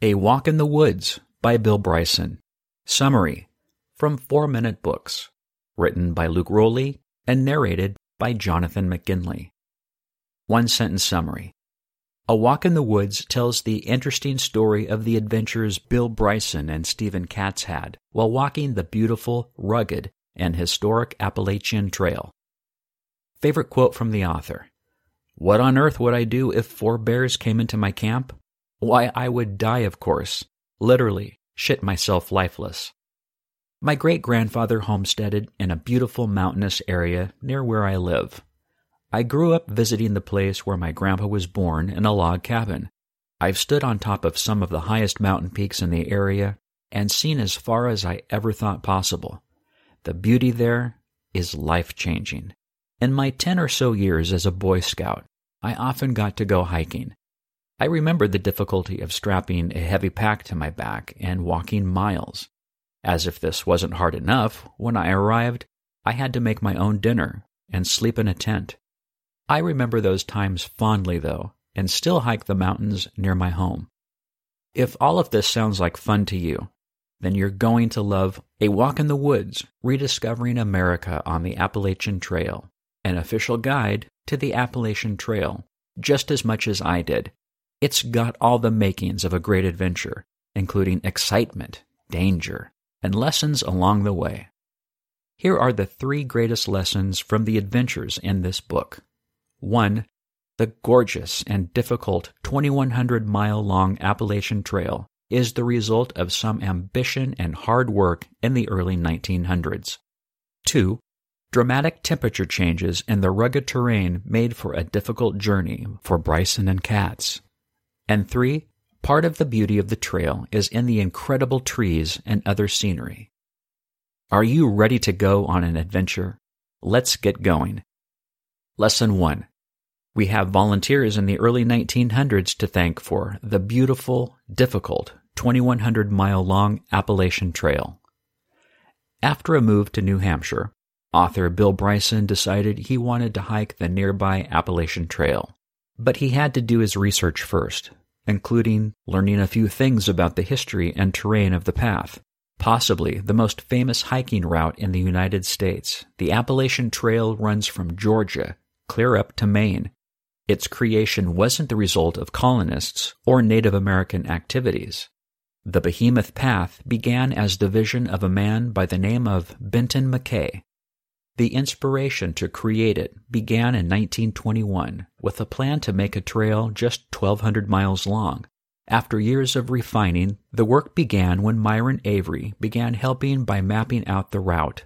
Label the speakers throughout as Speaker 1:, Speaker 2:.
Speaker 1: A Walk in the Woods by Bill Bryson. Summary from Four Minute Books. Written by Luke Rowley and narrated by Jonathan McGinley. One sentence summary. A Walk in the Woods tells the interesting story of the adventures Bill Bryson and Stephen Katz had while walking the beautiful, rugged, and historic Appalachian Trail. Favorite quote from the author What on earth would I do if four bears came into my camp? Why, I would die, of course. Literally, shit myself lifeless. My great grandfather homesteaded in a beautiful mountainous area near where I live. I grew up visiting the place where my grandpa was born in a log cabin. I've stood on top of some of the highest mountain peaks in the area and seen as far as I ever thought possible. The beauty there is life changing. In my 10 or so years as a Boy Scout, I often got to go hiking. I remembered the difficulty of strapping a heavy pack to my back and walking miles. As if this wasn't hard enough, when I arrived, I had to make my own dinner and sleep in a tent. I remember those times fondly, though, and still hike the mountains near my home. If all of this sounds like fun to you, then you're going to love A Walk in the Woods Rediscovering America on the Appalachian Trail, an official guide to the Appalachian Trail, just as much as I did. It's got all the makings of a great adventure, including excitement, danger, and lessons along the way. Here are the three greatest lessons from the adventures in this book. 1. The gorgeous and difficult 2,100 mile long Appalachian Trail is the result of some ambition and hard work in the early 1900s. 2. Dramatic temperature changes in the rugged terrain made for a difficult journey for Bryson and Katz. And three, part of the beauty of the trail is in the incredible trees and other scenery. Are you ready to go on an adventure? Let's get going. Lesson 1. We have volunteers in the early 1900s to thank for the beautiful, difficult, 2,100 mile long Appalachian Trail. After a move to New Hampshire, author Bill Bryson decided he wanted to hike the nearby Appalachian Trail. But he had to do his research first, including learning a few things about the history and terrain of the path. Possibly the most famous hiking route in the United States, the Appalachian Trail runs from Georgia clear up to Maine. Its creation wasn't the result of colonists or Native American activities. The Behemoth Path began as the vision of a man by the name of Benton MacKaye, the inspiration to create it began in 1921 with a plan to make a trail just 1,200 miles long. After years of refining, the work began when Myron Avery began helping by mapping out the route.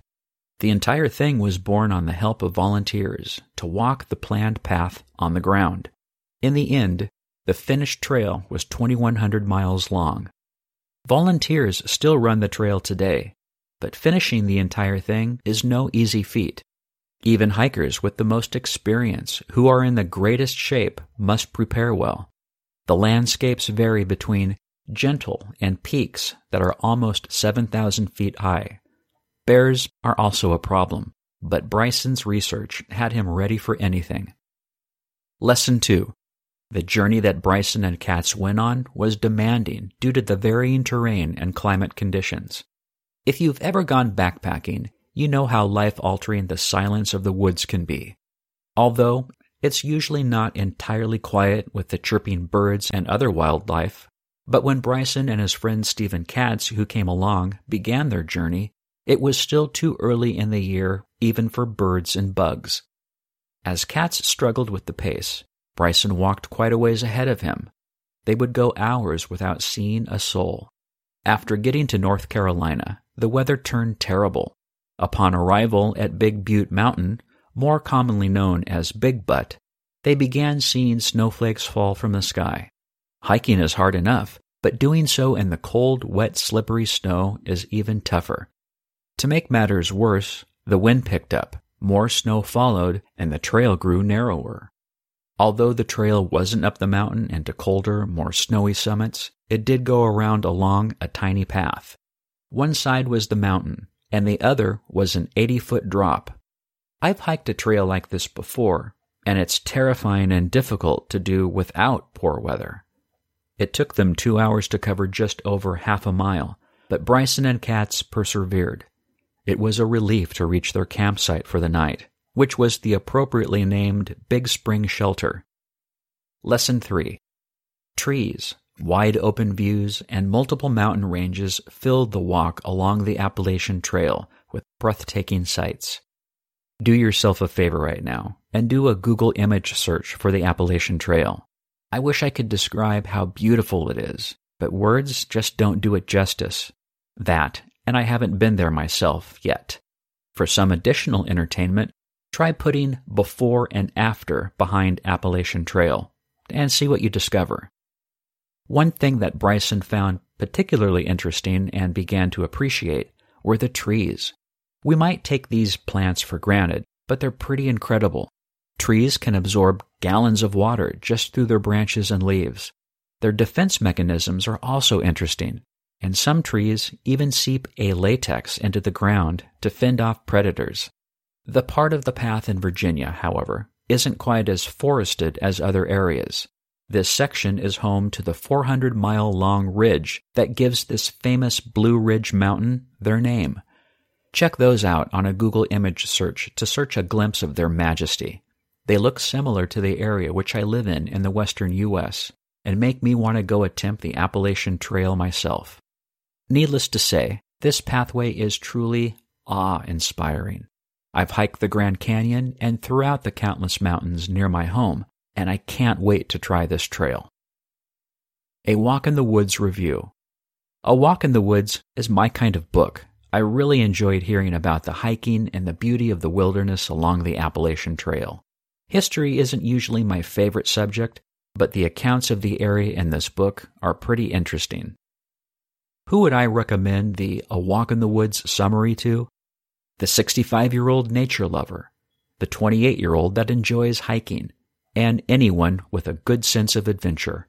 Speaker 1: The entire thing was born on the help of volunteers to walk the planned path on the ground. In the end, the finished trail was 2,100 miles long. Volunteers still run the trail today, but finishing the entire thing is no easy feat. Even hikers with the most experience, who are in the greatest shape, must prepare well. The landscapes vary between gentle and peaks that are almost 7,000 feet high. Bears are also a problem, but Bryson's research had him ready for anything. Lesson 2 The journey that Bryson and Katz went on was demanding due to the varying terrain and climate conditions. If you've ever gone backpacking, you know how life altering the silence of the woods can be. Although it's usually not entirely quiet with the chirping birds and other wildlife, but when Bryson and his friend Stephen Katz, who came along, began their journey, it was still too early in the year even for birds and bugs. As Katz struggled with the pace, Bryson walked quite a ways ahead of him. They would go hours without seeing a soul. After getting to North Carolina, the weather turned terrible. Upon arrival at Big Butte Mountain, more commonly known as Big Butte, they began seeing snowflakes fall from the sky. Hiking is hard enough, but doing so in the cold, wet, slippery snow is even tougher. To make matters worse, the wind picked up, more snow followed, and the trail grew narrower. Although the trail wasn't up the mountain and to colder, more snowy summits, it did go around along a tiny path. One side was the mountain, and the other was an 80 foot drop. I've hiked a trail like this before, and it's terrifying and difficult to do without poor weather. It took them two hours to cover just over half a mile, but Bryson and Katz persevered. It was a relief to reach their campsite for the night, which was the appropriately named Big Spring Shelter. Lesson 3 Trees, wide open views, and multiple mountain ranges filled the walk along the Appalachian Trail with breathtaking sights. Do yourself a favor right now and do a Google image search for the Appalachian Trail. I wish I could describe how beautiful it is, but words just don't do it justice. That, and I haven't been there myself yet. For some additional entertainment, try putting before and after behind Appalachian Trail and see what you discover. One thing that Bryson found particularly interesting and began to appreciate were the trees. We might take these plants for granted, but they're pretty incredible. Trees can absorb gallons of water just through their branches and leaves. Their defense mechanisms are also interesting, and some trees even seep a latex into the ground to fend off predators. The part of the path in Virginia, however, isn't quite as forested as other areas. This section is home to the 400 mile long ridge that gives this famous Blue Ridge Mountain their name. Check those out on a Google image search to search a glimpse of their majesty. They look similar to the area which I live in in the western U.S. and make me want to go attempt the Appalachian Trail myself. Needless to say, this pathway is truly awe inspiring. I've hiked the Grand Canyon and throughout the countless mountains near my home, and I can't wait to try this trail. A Walk in the Woods Review A Walk in the Woods is my kind of book. I really enjoyed hearing about the hiking and the beauty of the wilderness along the Appalachian Trail. History isn't usually my favorite subject, but the accounts of the area in this book are pretty interesting. Who would I recommend the A Walk in the Woods summary to? The 65 year old nature lover, the 28 year old that enjoys hiking, and anyone with a good sense of adventure.